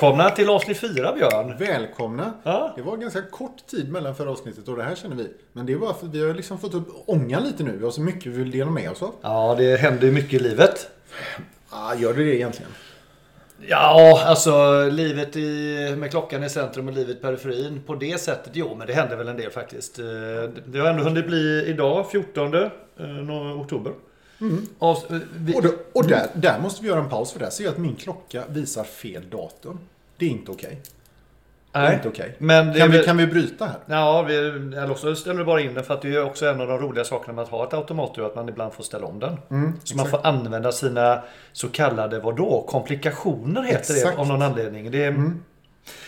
välkomna till avsnitt 4 Björn. Välkomna. Ja. Det var ganska kort tid mellan förra avsnittet och det här känner vi. Men det är bara för att vi har liksom fått upp ångan lite nu. Vi har så mycket vi vill dela med oss av. Ja, det händer ju mycket i livet. Ah, gör det det egentligen? Ja, alltså livet i, med klockan i centrum och livet i periferin. På det sättet, jo, men det händer väl en del faktiskt. Eh, Det har ändå hunnit bli idag, 14 eh, oktober. Av, eh, vi, Och, då, och där, där måste vi göra en paus för där ser jag att min klocka visar fel datum. Det är inte okej. Det är inte okej. är Kan, vi, kan vi bryta här? Ja, vi, eller så ställer du bara in den för att det är också en av de roliga sakerna med att ha ett automatur att man ibland får ställa om den. Mm, så man får använda sina så kallade, vadå, komplikationer heter Exakt. Mm. det av någon anledning. Det är...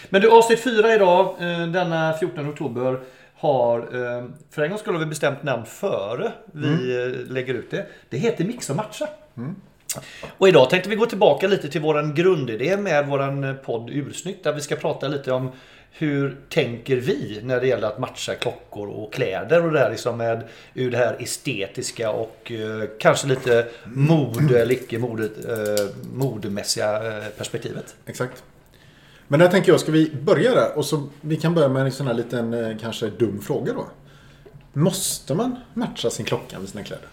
Men du, avsnitt 4 idag, eh, denna 14 oktober, har, eh, för en gång skulle vi bestämt namn före vi Mm. eh, lägger ut det. Det heter Mix och matcha. Och idag tänkte vi gå tillbaka lite till våran grundidé med våran podd Ursnyggt. Där vi ska prata lite om hur tänker vi när det gäller att matcha klockor och kläder och det här liksom med ur det här estetiska och eh, kanske lite mode eller icke mode, eh, modemässiga eh, perspektivet. Exakt. Men där tänker jag, ska vi börja där? Och så vi kan börja med en sån här liten, eh, kanske dum fråga då. Måste man matcha sin klocka med sina kläder?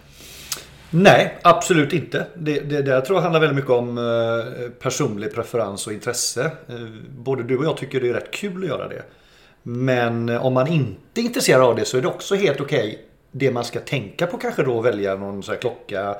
Nej, absolut inte. Det, det där tror jag handlar väldigt mycket om eh, personlig preferens och intresse. Eh, både du och jag tycker det är rätt kul att göra det. Men om man inte är intresserad av det så är det också helt okej. Det man ska tänka på kanske då välja någon sån här klocka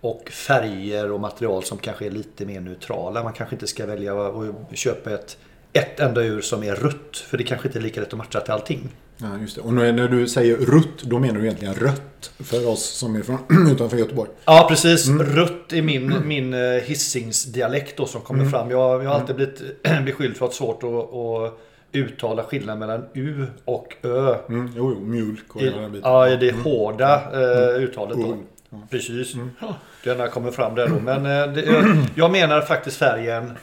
och färger och material som kanske är lite mer neutrala. Man kanske inte ska välja att köpa ett, ett enda ur som är rött. För det kanske inte är lika lätt att matcha till allting. Ja, just det. Och när du säger rutt, då menar du egentligen rött. För oss som är från, utanför Göteborg. Ja, precis. Rött är min, min eh, Hisingsdialekt då som kommer fram. Jag, jag har alltid blivit beskylld för att ha svårt att, att uttala skillnaden mellan U och Ö. Mm, jo, jo, mjölk och hela den biten. ja, det hårda eh, uttalet då. Precis. Ja, Den har kommit fram där då. Men eh, det, jag, jag menar faktiskt färgen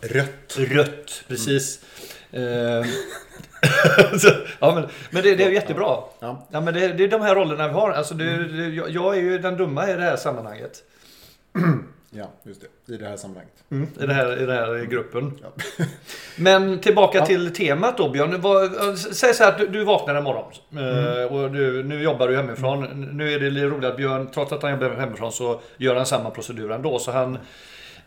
Rött. rött. Precis. Eh, så, ja, men, men det, det är jättebra. Ja. Ja, men det, det är de här rollerna vi har. Alltså, det, det, jag, jag är ju den dumma i det här sammanhanget. Ja, just det. I det här sammanhanget. Mm, i, den här, I den här gruppen. Ja. Men tillbaka till temat då Björn. Vad, säg så här att du, du vaknar en morgon. eh, Och du, nu jobbar du hemifrån. Nu är det lite roligt att Björn, trots att han jobbar hemifrån så gör han samma procedur ändå. Så han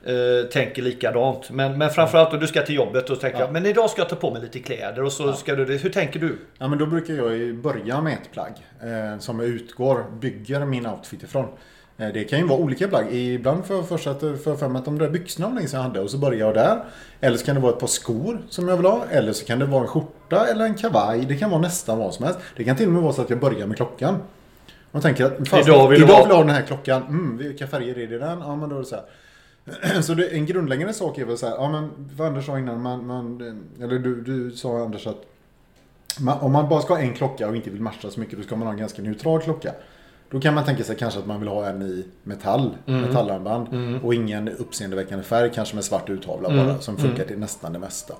eh, tänker likadant. Men, men framförallt om du ska till jobbet och tänker Ja. jag, men idag ska jag ta på mig lite kläder. Och så ska du det. Hur tänker du? Ja, men då brukar jag börja med ett plagg. Eh, som jag utgår, bygger min outfit ifrån. Eh, det kan ju vara olika plagg. Ibland får jag får jag för mig att de där byxorna var länge sedan jag hade och så börjar jag där. Eller så kan det vara ett par skor som jag vill ha. Eller så kan det vara en skjorta eller en kavaj. Det kan vara nästan vad som helst. Det kan till och med vara så att jag börjar med klockan. Och tänker att fast, Idag vill idag vill jag ha den här klockan. Mm, vilka färger är det i den? Ja, men då är det så här. Så det, en grundläggande sak är väl så här, ja men vad Anders sa innan, man, man, eller du, du sa Anders att man, om man bara ska ha en klocka och inte vill matcha så mycket, då ska man ha en ganska neutral klocka. Då kan man tänka sig kanske att man vill ha en i metall, metallarmband och ingen uppseendeväckande färg, kanske med svart urtavla bara, som funkar till nästan det mesta.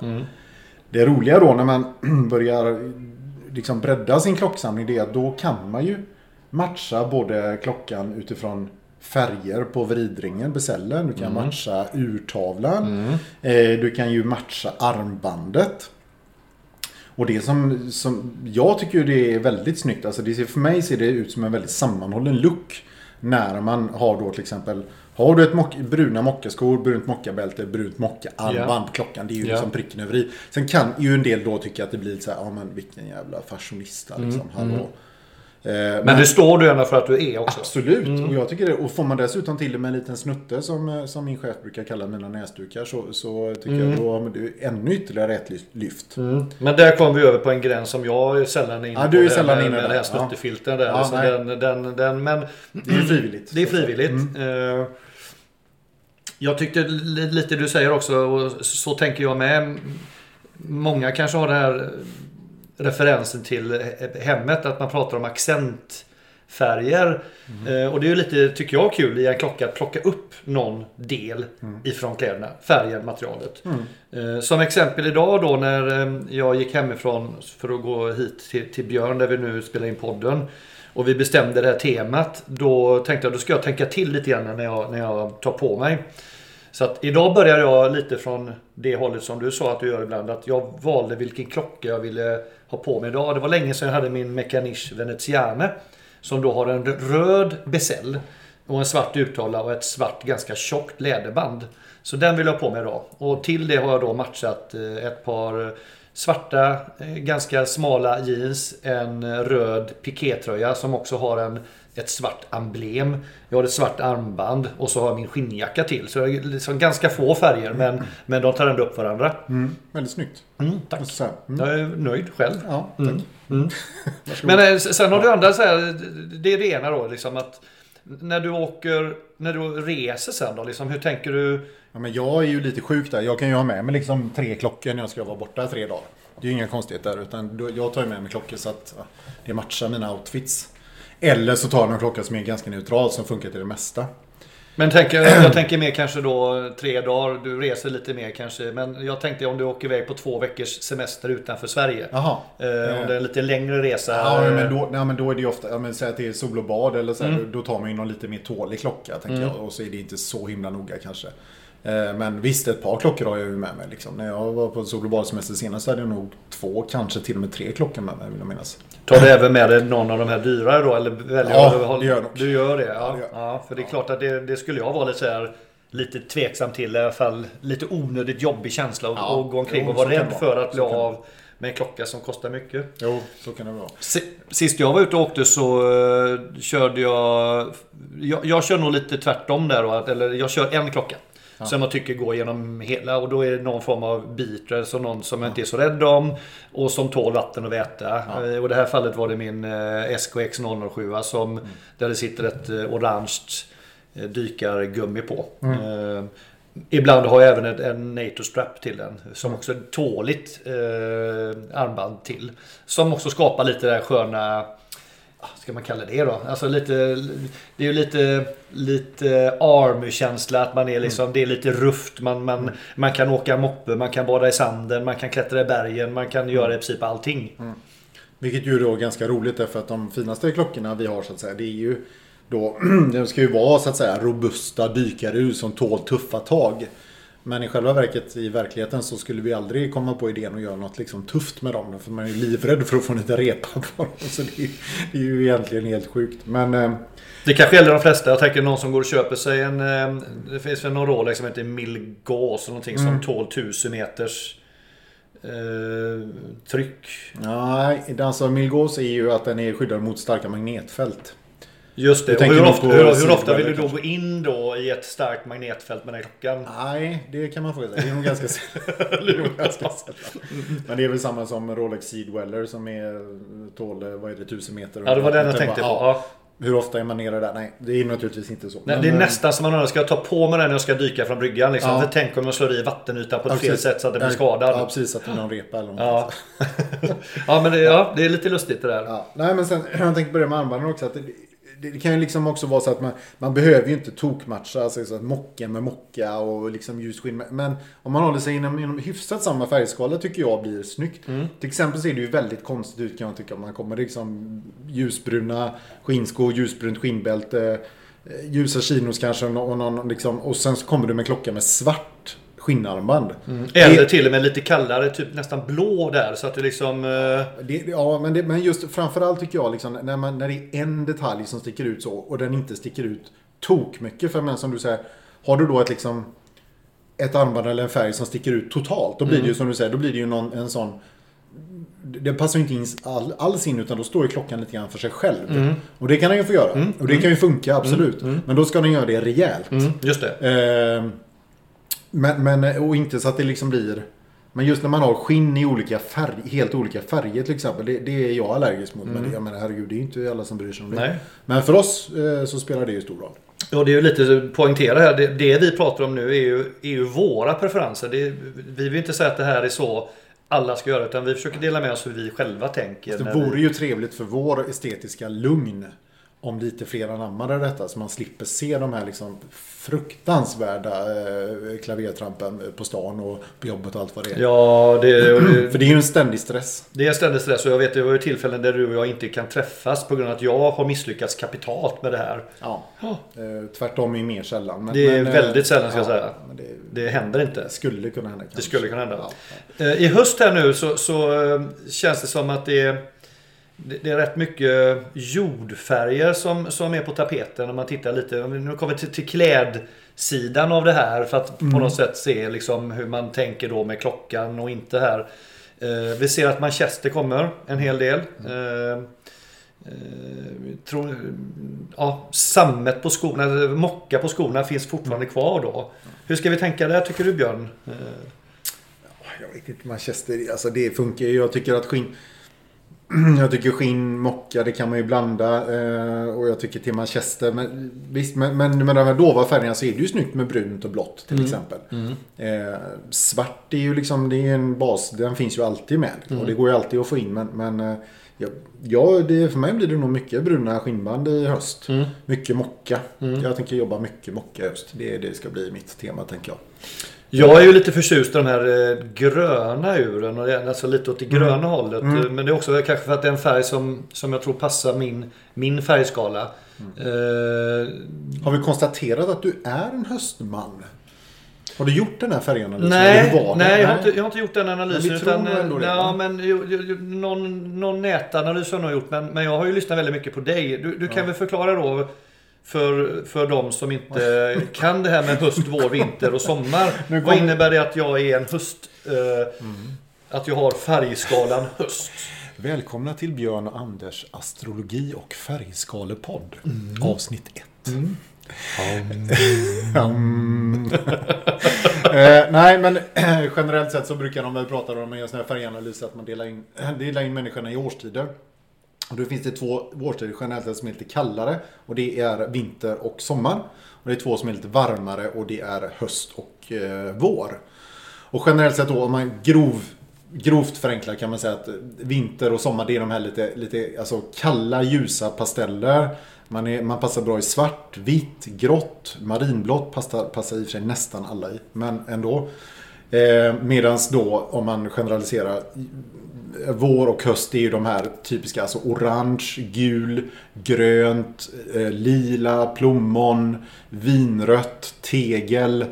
Det roliga då när man börjar liksom bredda sin klocksamling, det är att då kan man ju matcha både klockan utifrån färger på vridringen, besällen. Du kan matcha urtavlan. Eh, du kan ju matcha armbandet. Och det som, som jag tycker det är väldigt snyggt. Alltså det ser, för mig ser det ut som en väldigt sammanhållen look. När man har då till exempel Har du ett mock, bruna mockaskor, brunt mockabälte, brunt mockaarmband på klockan. Det är ju Ja. liksom pricken över i. Sen kan ju en del då tycka att det blir så här, ja men vilken jävla fashionista liksom. Hallå. Eh, Men det står du gärna för att du är också. Absolut, och jag tycker det. Och får man dessutom till det med en liten snutte som, eh, som min chef brukar kalla mina näsdukar så, så tycker jag då har du ännu ytterligare ett ly- lyft. Men där kom vi över på en gräns som jag är sällan inne Ja, på. du är det sällan med, inne med där. det här snuttefilten där. Ja, så nej. den, den, den, men Det är frivilligt. det är frivilligt. Eh, Jag tyckte li- lite du säger också, och så tänker jag med. Många kanske har det här referensen till he- hemmet, att man pratar om accentfärger. Eh, Och det är ju lite, tycker jag, kul i en klocka att plocka upp någon del ifrån kläderna. Färgen, materialet. Eh, Som exempel idag då när eh, jag gick hemifrån för att gå hit till, till Björn där vi nu spelar in podden. Och vi bestämde det här temat. Då tänkte jag då ska jag tänka till lite grann när jag, när jag tar på mig. Så att idag börjar jag lite från det hållet som du sa att du gör ibland. Att jag valde vilken klocka jag ville ha på mig idag. Det var länge sedan jag hade min Mechaniche Veneziane. Som då har en röd besäll Och en svart uttala och ett svart ganska tjockt läderband. Så den vill jag ha på mig idag. Och till det har jag då matchat eh, ett par svarta, eh, ganska smala jeans. En röd pikétröja som också har en ett svart emblem. Jag har ett svart armband och så har jag min skinnjacka till. Så det är liksom ganska få färger men, men de tar ändå upp varandra. Mm, väldigt snyggt. Mm, tack. Så, mm. Jag är nöjd själv. Ja, tack. Mm. Mm. Men eh, sen har du andra så här, det är det ena då liksom att när du åker, när du reser sen då, liksom, hur tänker du? Ja, men jag är ju lite sjuk där. Jag kan ju ha med mig liksom tre klockor när jag ska vara borta tre dagar. Det är ju inga konstigheter utan jag tar ju med mig klockor så att det matchar mina outfits. Eller så tar jag någon klocka som är ganska neutral som funkar till det mesta. Men tänker, jag tänker mer kanske då tre dagar, du reser lite mer kanske. Men jag tänkte om du åker iväg på två veckors semester utanför Sverige. Jaha. Eh, om det är en lite längre resa. Ja, men då, ja, men då är det ju ofta, ja, men säg att det är sol och bad eller så här, mm. då tar man ju någon lite mer tålig klocka. Tänker mm. jag, och så är det inte så himla noga kanske. Eh, men visst, ett par klockor har jag ju med mig. Liksom. När jag var på sol och badsemester senast hade jag nog två, kanske till och med tre klockor med mig vill jag minnas. Tar du även med dig någon av de här dyrare då? Eller väljer ja, du, det gör jag. Du gör det? Ja, det ja för det är klart att det, det skulle jag vara lite så här lite tveksam till. I alla fall lite onödigt jobbig känsla. Ja, och gå omkring jo, och vara rädd för att bli av med en klocka som kostar mycket. Jo, så kan det vara. Sist jag var ute och åkte så uh, körde jag, jag... Jag kör nog lite tvärtom där då. Eller jag kör en klocka. Ja. Som jag tycker går genom hela och då är det någon form av beater, så någon som jag inte är så rädd om. Och som tål vatten och väta. Ja. Eh, och i det här fallet var det min eh, SKX 007 som, mm. där det sitter ett eh, orange dykargummi på. Mm. Ibland har jag även en, en NATO-strap till den. Som också är tåligt eh, armband till. Som också skapar lite det där sköna ska man kalla det då? Alltså lite, det är ju lite, lite army-känsla. Att man är liksom, mm. det är lite rufft. Man, man, mm. man kan åka moppe, man kan bada i sanden, man kan klättra i bergen, man kan göra i princip allting. Mm. Vilket ju då är ganska roligt därför att de finaste klockorna vi har så att säga, det är ju då, de ska ju vara så att säga robusta dykarur som tål tuffa tag. Men i själva verket, i verkligheten, så skulle vi aldrig komma på idén att göra något liksom tufft med dem. För man är ju livrädd för att få en liten repa på dem. Så det är, det är ju egentligen helt sjukt. Men... Eh, det kanske gäller de flesta. Jag tänker någon som går och köper sig en... Eh, det finns väl någon Rolex som heter Milgauss eller någonting mm. som tål 1000 meters eh, tryck. Nej, alltså Milgauss är ju att den är skyddad mot starka magnetfält. Just det. Och hur, ofta, hur, hur ofta vill du då gå in då i ett starkt magnetfält med den klockan? Nej, det kan man fråga sig. Det är nog ganska sällan. Men det är väl samma som Rolex Seedweller som är tål, vad är det, 1000 meter? Ja, det var den jag tänkte på. Ja. Hur ofta är man nere där? Nej, det är naturligtvis inte så. Nej, men, det är eh, nästan som man undrar, ska jag ta på mig den när jag ska dyka från bryggan? Liksom. Ja. Tänk om jag slår i vattenytan på ett ja, fel sätt så att den blir skadad. Ja, precis. Att det är någon repa eller något. Ja, ja men det, ja, det är lite lustigt det där. Nej, men sen, jag tänkte börja med armbanden också. Att det, det kan ju liksom också vara så att man, man behöver ju inte tokmatcha, alltså så att mocka med mocka och liksom ljusskinn. Men om man håller sig inom, inom hyfsat samma färgskala tycker jag blir snyggt. Mm. Till exempel ser det ju väldigt konstigt ut kan jag tycka. Man kommer liksom ljusbruna skinnskor, ljusbrunt skinnbälte, eh, ljusa chinos kanske och, någon, liksom, och sen så kommer du med klocka med svart skinnarmband. Mm. Eller till och med lite kallare, typ nästan blå där. Så att det liksom... Uh... Det, ja, men, det, men just framförallt tycker jag liksom, när, man, när det är en detalj som sticker ut så och den inte sticker ut tok mycket. För men som du säger, har du då ett liksom ett armband eller en färg som sticker ut totalt. Då blir mm. det ju som du säger, då blir det ju någon, en sån det passar ju inte in all, alls in utan då står ju klockan lite grann för sig själv. Mm. Och det kan den ju få göra. Mm. Och det kan ju funka, absolut. Mm. mm. Men då ska den göra det rejält. Mm. Just det. Eh, men, men, och inte så att det liksom blir... Men just när man har skinn i olika färg, helt olika färger till exempel. Det, det är jag allergisk mot. Mm. Men jag menar herregud, det är inte alla som bryr sig om det. Nej. Men för oss eh, så spelar det ju stor roll. Ja, det är ju lite poängtera här. Det, det, vi pratar om nu är ju, är ju våra preferenser. Det, vi vill inte säga att det här är så alla ska göra. Utan vi försöker dela med oss hur vi själva tänker. det vore vi... ju trevligt för vår estetiska lugn om lite fler anammade detta så man slipper se de här liksom fruktansvärda eh, klavertrampen på stan och på jobbet och allt vad det är. Ja, det, För det är ju en ständig stress. det är en ständig stress och jag vet det var ju tillfällen där du och jag inte kan träffas på grund av att jag har misslyckats kapitalt med det här. Ja. Ja. Eh, tvärtom är mer sällan. Men, Det är men, väldigt eh, sällan, ska jag ja, säga. Men det Det händer inte. skulle kunna hända. Kanske. skulle kunna hända. Ja. Eh, I höst här nu så, så känns det som att det är, det är rätt mycket jordfärger som, som är på tapeten om man tittar lite. Nu kommer vi till, till klädsidan av det här för att på något sätt se liksom hur man tänker då med klockan och inte här. Eh, Vi ser att Manchester kommer en hel del. Eh, eh, vi tror, ja, sammet på skorna, mocka på skorna finns fortfarande kvar då. Hur ska vi tänka där tycker du Björn? Eh, Jag vet inte, Manchester, alltså det funkar ju. Jag tycker att skinn... Jag tycker skinn, mocka, det kan man ju blanda. Eh, och jag tycker till Manchester. Men visst, men, men med de här dova färgerna så är det ju snyggt med brunt och blått till exempel. Eh, svart är ju liksom, det är en bas, den finns ju alltid med. Och det går ju alltid att få in. Men, men eh, ja, ja, det, för mig blir det nog mycket bruna skinnband i höst. Mycket mocka. Jag tänker jobba mycket mocka i höst. Det, det ska bli mitt tema tänker jag. Jag är ju lite förtjust i de här eh, gröna uren, och alltså lite åt det gröna hållet. Mm. Eh, Men det är också kanske för att det är en färg som, som jag tror passar min, min färgskala. Mm. Eh, Har vi konstaterat att du är en höstman? Har du gjort den här färganalysen? nej, nej, jag har, inte, jag har inte gjort den analysen. Men utan, ändå det, ja, men, jo, jo, någon, någon nätanalys har jag nog gjort, men, men jag har ju lyssnat väldigt mycket på dig. Du, du kan väl förklara då för, för de som inte kan det här med höst, vår, vinter och sommar. Nu Vad innebär det att jag är en höst... Eh, Att jag har färgskalan höst? Välkomna till Björn och Anders astrologi och färgskalepodd. Mm. Avsnitt 1. Mm. eh, nej, men generellt sett så brukar de väl prata om en sån här färganalys att man delar in, delar in människorna i årstider. Och då finns det två årstider generellt sett som är lite kallare och det är vinter och sommar. Och det är två som är lite varmare och det är höst och eh, vår. Och generellt sett då om man grov, grovt förenklar kan man säga att vinter och sommar det är de här lite, lite alltså kalla ljusa pasteller. Man, är, man passar bra i svart, vitt, grått, marinblått passar, passar i och för sig nästan alla i. Men ändå. Eh, Medan då om man generaliserar vår och höst är ju de här typiska alltså orange, gul, grönt, eh, lila, plommon, vinrött, tegel.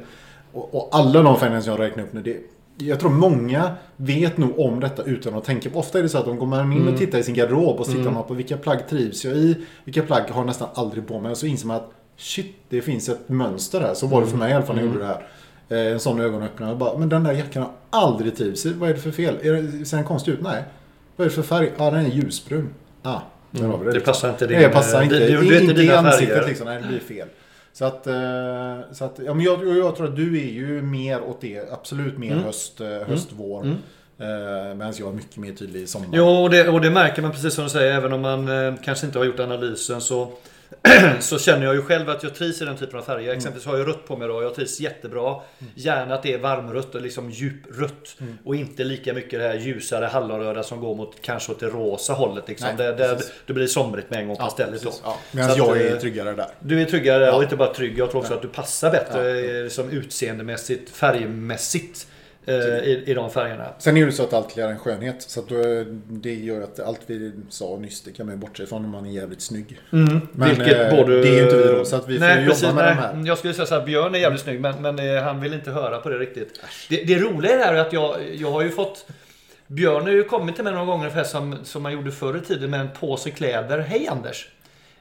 Och, och alla de färgerna som jag räknar upp nu. Det, jag tror många vet nog om detta utan att tänka på. Ofta är det så att de går in och tittar i sin garderob och så tittar man på vilka plagg trivs jag i. Vilka plagg har jag nästan aldrig på mig. Och så inser man att shit, det finns ett mönster här. Så var det för mig i alla fall när jag gjorde det här. Eh, En sån ögonöppnare. Bara, men den där jackan har aldrig trivs i. Vad är det för fel? Är det, ser den konstig ut? Nej. Vad är det för färg? Ja, den är ljusbrun. Ah, vi det. Det passar inte din... Nej, det passar inte. Du, du, inte i ansiktet liksom. Nej, det blir fel. Så att, eh, så att ja, men jag, jag, tror att du är ju mer åt det. Absolut mer Mm. höst, eh, höst, vår. Mm. Medan jag är mycket mer tydlig i sommar. Jo, och det, och det märker man precis som du säger. Även om man kanske inte har gjort analysen så, så känner jag ju själv att jag trivs i den typen av färger. Exempelvis har jag rött på mig då. Jag trivs jättebra. Gärna att det är varmrött och liksom djuprött. Och inte lika mycket det här ljusare hallonröda som går mot kanske åt det rosa hållet. Liksom. Nej, där, där det blir somrigt med en gång. pastelligt då. precis. Ja. Medan att, jag är eh, tryggare där. Du är tryggare där Ja. och inte bara trygg. Jag tror också att du passar bättre eh, som utseendemässigt, färgmässigt i, i de färgerna. Sen är det så att allt klär en skönhet. Så att då, det gör att allt vi sa nyss, det kan man ju bortse ifrån om man är jävligt snygg. Men Vilket eh, både... det är ju inte vi då. Så att vi får nej, ju jobba precis, med nej. de här. Jag skulle säga så här, Björn är jävligt snygg men, men eh, han vill inte höra på det riktigt. Det, det roliga är att jag, jag har ju fått... Björn har ju kommit till mig några gånger som, som man gjorde förr i tiden med en påse kläder. Hej Anders!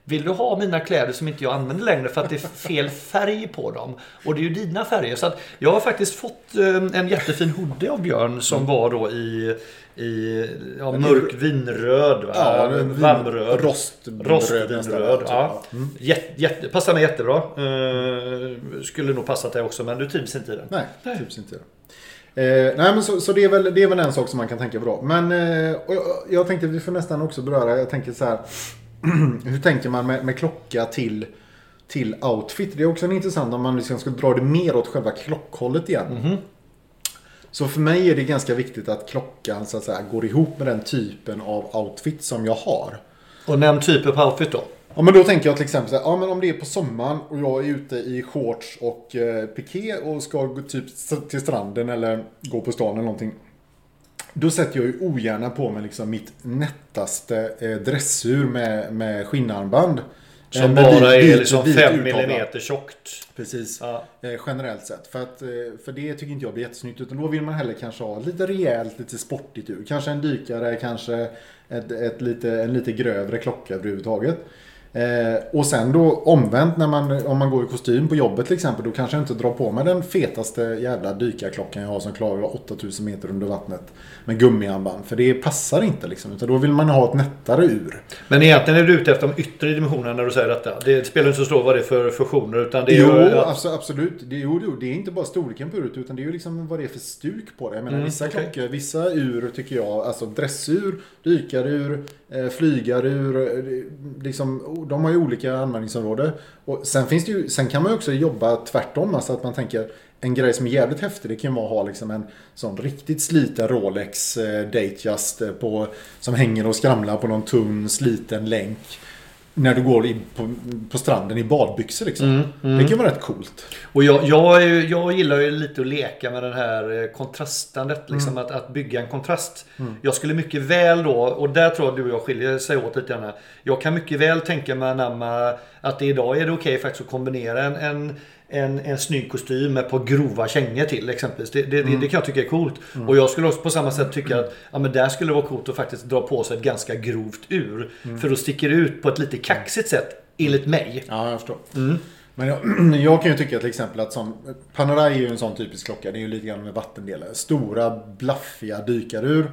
Vill du ha mina kläder som inte jag använder längre för att det är fel färg på dem? Och det är ju dina färger. Så att jag har faktiskt fått eh, en jättefin hoodie av Björn som Mm. var då i, i ja, mörk vinröd. Va? Ja, vin- Varmröd. Rostbröd, nästan, ja. Mm. Jätte, jätte, passar mig jättebra. Eh, skulle nog passat dig också, men du trivs inte i den. Nej, typ inte det. Eh, nej, men så, så det, är väl, det är väl en sak som man kan tänka på då. Men eh, jag, jag tänkte vi får nästan också beröra, jag tänker så här. hur tänker man med, med klocka till, till outfit? Det är också en intressant om man liksom ska dra det mer åt själva klockhållet igen. Mhm. Så för mig är det ganska viktigt att klockan så att säga, går ihop med den typen av outfit som jag har. Och nämn typer på outfit då. Ja men då tänker jag till exempel så här, ja men om det är på sommaren och jag är ute i shorts och eh, piké och ska gå typ till stranden eller gå på stan eller någonting. Då sätter jag ju ogärna på mig liksom mitt nättaste eh, dressur med, med skinnarmband. Eh, Som med bara är liksom vit 5 urtavla. mm tjockt. Precis. Ja. Eh, generellt sett. För, att, eh, för det tycker inte jag blir jättesnyggt. Utan då vill man heller kanske ha lite rejält, lite sportigt ur. Kanske en dykare, kanske ett, ett lite, en lite grövre klocka överhuvudtaget. Eh, och sen då omvänt när man, om man går i kostym på jobbet till exempel. Då kanske jag inte drar på mig den fetaste jävla dykarklockan jag har som klarar 8000 meter under vattnet. Med gummiarmband. För det passar inte liksom. Utan då vill man ha ett nättare ur. Men egentligen är du ute efter de yttre dimensionerna när du säger detta. Det spelar inte så stor roll vad det är för funktioner. Utan det är Jo, ju att- alltså, absolut. Det, jo, jo, det är inte bara storleken på uret utan det är ju liksom vad det är för stuk på det. Jag menar, Mm, vissa okej. klockor, vissa ur tycker jag, alltså dressur, dykarur, eh, flygarur, eh, liksom, de har ju olika användningsområden. Och sen, finns det ju, sen kan man ju också jobba tvärtom, alltså att man tänker en grej som är jävligt häftig, det kan vara att ha liksom en sån riktigt sliten Rolex eh, Datejust eh, på, som hänger och skramlar på någon tunn sliten länk. När du går i, på, på stranden i badbyxor liksom. Mm, mm. Det kan vara rätt coolt. Och jag, jag, ju, jag gillar ju lite att leka med den här eh, kontrastandet. Liksom att, att bygga en kontrast. Jag skulle mycket väl då, och där tror jag du och jag skiljer sig åt lite grann. Jag kan mycket väl tänka mig anamma att det idag är det okej faktiskt att kombinera en, en en, en snygg kostym med ett par grova kängor till exempelvis. Det, det, det, det kan jag tycka är coolt. Och jag skulle också på samma sätt tycka att ja, men där skulle det vara coolt att faktiskt dra på sig ett ganska grovt ur. För då sticker det ut på ett lite kaxigt sätt, enligt mig. Ja, jag förstår. Mm. Men jag, jag kan ju tycka till exempel att som, Panerai är ju en sån typisk klocka. Det är ju lite grann med vattendelar. Stora, blaffiga dykarur.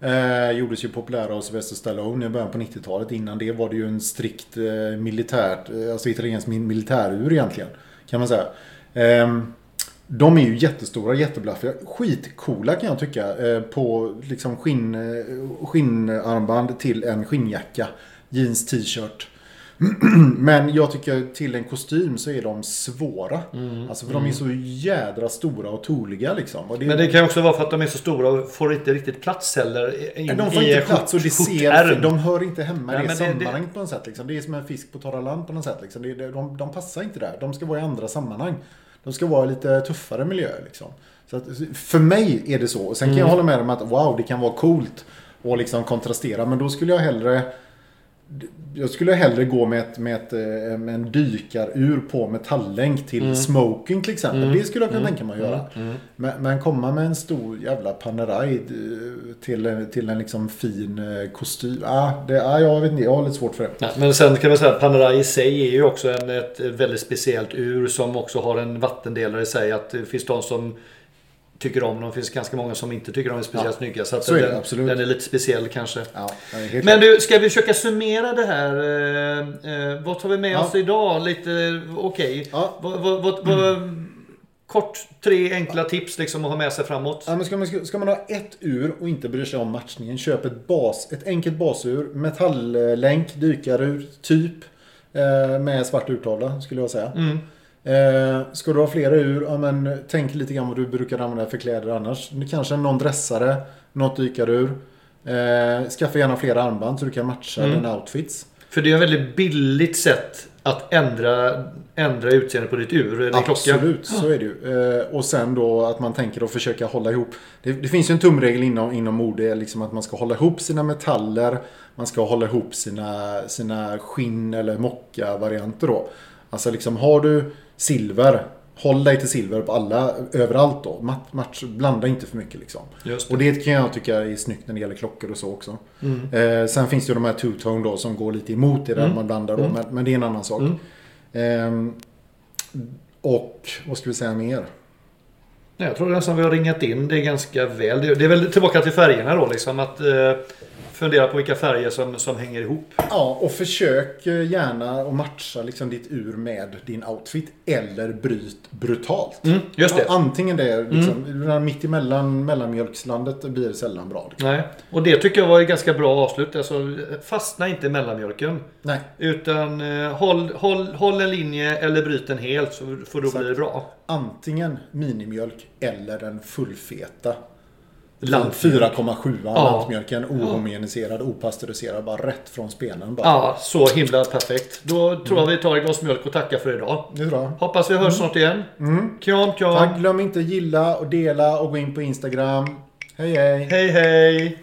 Eh, gjordes ju populära av Sylvester Stallone i början på 90-talet. Innan det var det ju en strikt eh, militärt, eh, alltså italiensk militärur egentligen. Kan man säga. Ehm, de är ju jättestora, jätteblaffiga. Skitcoola kan jag tycka. Ehm, på liksom skinn, eh, skinnarmband till en skinnjacka. Jeans, t-shirt. Men jag tycker till en kostym så är de svåra. Alltså för de är så jädra stora och toliga liksom. Och det, Men det kan också vara för att de är så stora och får inte riktigt plats heller. In, de får inte plats och det ser, de hör inte hemma i det men det- sammanhanget på något sätt. Liksom. Det är som en fisk på torra land på något sätt. Liksom. Det, det, de, de passar inte där. De ska vara i andra sammanhang. De ska vara i lite tuffare miljöer. Liksom. Så att, för mig är det så. Och sen kan Mm. jag hålla med om att wow, det kan vara coolt att liksom kontrastera. Men då skulle jag hellre jag skulle hellre gå med, ett, med, ett, eh, med en dykarur på metalllänk till Mm. smoking till exempel. Det skulle jag kunna tänka mig att göra. Men, men komma med en stor jävla Panerai eh, till, en- till en liksom fin eh, kostym. Ah, det, ah, jag vet inte, jag har lite svårt för det. Ja, men sen kan man säga att Panerai i sig är ju också en, ett väldigt speciellt ur som också har en vattendelare i sig. Att det finns de som tycker om dem. Det finns ganska många som inte tycker de är speciellt Ja, snygga. Så, så är den, absolut. den är lite speciell kanske. Ja, är Men klart. du, ska vi försöka summera det här? Eh, eh, vad tar vi med Ja. oss idag? Lite okej. Ja. Vad, vad, vad, vad, kort, tre enkla tips liksom att ha med sig framåt. Ja, men ska, man, ska, ska man ha ett ur och inte bry sig om matchningen, köp ett, bas, ett enkelt basur, metalllänk, dykarur, typ. Eh, med svart urtavla skulle jag säga. Mm. Eh, ska du ha flera ur, ja, men tänk lite grann vad du brukar använda för kläder annars. Kanske någon dressare, något dykarur. Eh, skaffa gärna flera armband så du kan matcha Mm. dina outfits. För det är ett väldigt billigt sätt att ändra, ändra utseendet på ditt ur. Eller klocka. Absolut, så är det ju. Eh, och sen då att man tänker att försöka hålla ihop. Det, det finns ju en tumregel inom, inom mode, liksom att man ska hålla ihop sina metaller. Man ska hålla ihop sina, sina skinn eller mocka-varianter då. Alltså liksom har du silver, håll dig till silver på alla, överallt då. Mat, match, blanda inte för mycket liksom. Just Och det kan jag tycka är snyggt när det gäller klockor och så också. Mm. Eh, sen finns det ju de här two-tone då som går lite emot det där man blandar då. Mm. Men, men det är en annan sak. Mm. Ehm, och vad ska vi säga mer? Nej, Jag tror nästan vi har ringat in det ganska väl. Det det är väl tillbaka till färgerna då liksom. Att eh, fundera på vilka färger som, som hänger ihop. Ja, och försök eh, gärna att matcha liksom ditt ur med din outfit. Eller bryt brutalt. Mm, just det. Ja, antingen det, liksom, mm. mitt emellan mellanmjölkslandet blir det sällan bra. Liksom. Nej. Och det tycker jag var ett ganska bra avslut. Alltså, fastna inte i mellanmjölken. Nej, Utan eh, håll, håll, håll en linje eller bryt den helt så för då Exakt. blir det bra. antingen minimjölk eller den fullfeta. Lantmjölk. 4,7 Ja. lantmjölken. Ohomogeniserad, opastöriserad. Bara rätt från spenen. Bara. Ja, så himla perfekt. Då tror jag vi tar ett glas mjölk och tackar för idag. Det tror jag. Hoppas vi hörs snart igen. Kram, kram. Tack, glöm inte gilla och dela och gå in på Instagram. Hej hej! Hej, hej.